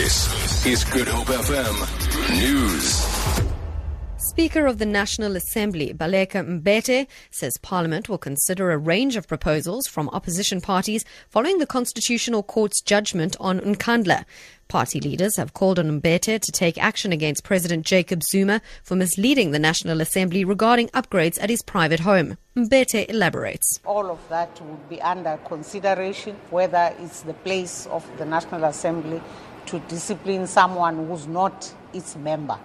This is Good Hope FM News. Speaker of the National Assembly, Baleka Mbete, says Parliament will consider a range of proposals from opposition parties following the Constitutional Court's judgment on Nkandla. Party leaders have called on Mbete to take action against President Jacob Zuma for misleading the National Assembly regarding upgrades at his private home. Mbete elaborates. All of that would be under consideration, whether it's the place of the National Assembly to discipline someone who's not its member.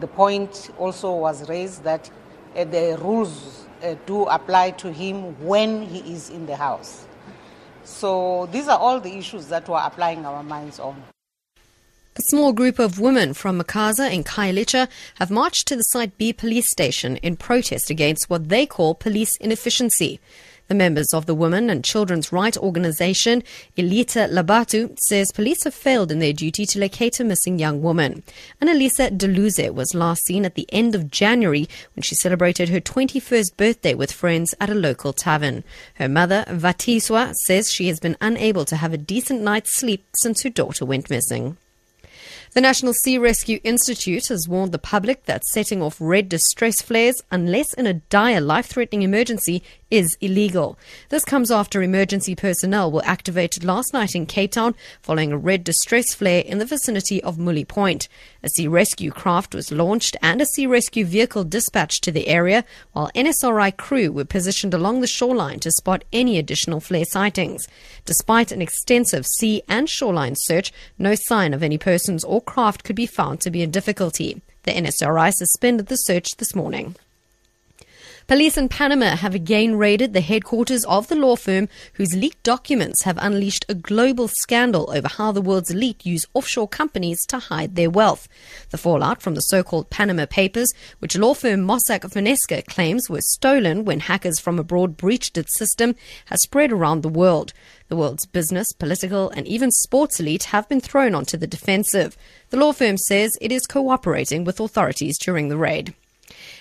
The point also was raised that uh, the rules uh, do apply to him when he is in the House. So these are all the issues that we're applying our minds on. A small group of women from Makhaza and Khayelitsha have marched to the Site B police station in protest against what they call police inefficiency. The members of the Women and Children's Rights Organization, Ilitha Labantu, says police have failed in their duty to locate a missing young woman. Annalisa Deluze was last seen at the end of January when she celebrated her 21st birthday with friends at a local tavern. Her mother, Vatiswa, says she has been unable to have a decent night's sleep since her daughter went missing. The National Sea Rescue Institute has warned the public that setting off red distress flares, unless in a dire life threatening emergency, is illegal. This comes after emergency personnel were activated last night in Cape Town following a red distress flare in the vicinity of Mouille Point. A sea rescue craft was launched and a sea rescue vehicle dispatched to the area, while NSRI crew were positioned along the shoreline to spot any additional flare sightings. Despite an extensive sea and shoreline search, no sign of any persons or craft could be found to be in difficulty. The NSRI suspended the search this morning. Police in Panama have again raided the headquarters of the law firm whose leaked documents have unleashed a global scandal over how the world's elite use offshore companies to hide their wealth. The fallout from the so-called Panama Papers, which law firm Mossack Fonseca claims were stolen when hackers from abroad breached its system, has spread around the world. The world's business, political, and even sports elite have been thrown onto the defensive. The law firm says it is cooperating with authorities during the raid.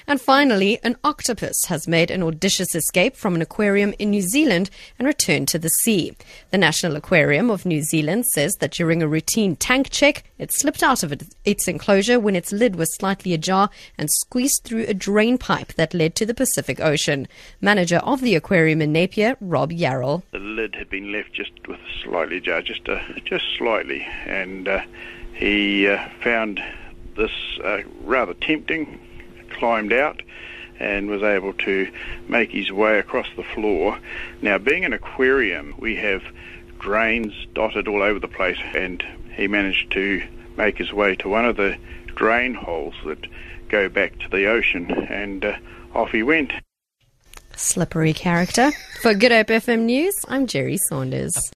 And finally, an octopus has made an audacious escape from an aquarium in New Zealand and returned to the sea. The National Aquarium of New Zealand says that during a routine tank check, it slipped out of its enclosure when its lid was slightly ajar and squeezed through a drain pipe that led to the Pacific Ocean. Manager of the aquarium in Napier, Rob Yarrall. The lid had been left just with slightly ajar, just uh, just slightly, and uh, he uh, found this uh, rather tempting climbed out and was able to make his way across the floor. Now, being an aquarium, we have drains dotted all over the place, and he managed to make his way to one of the drain holes that go back to the ocean, and uh, off he went. Slippery character. For Good Hope FM News, I'm Jerry Saunders.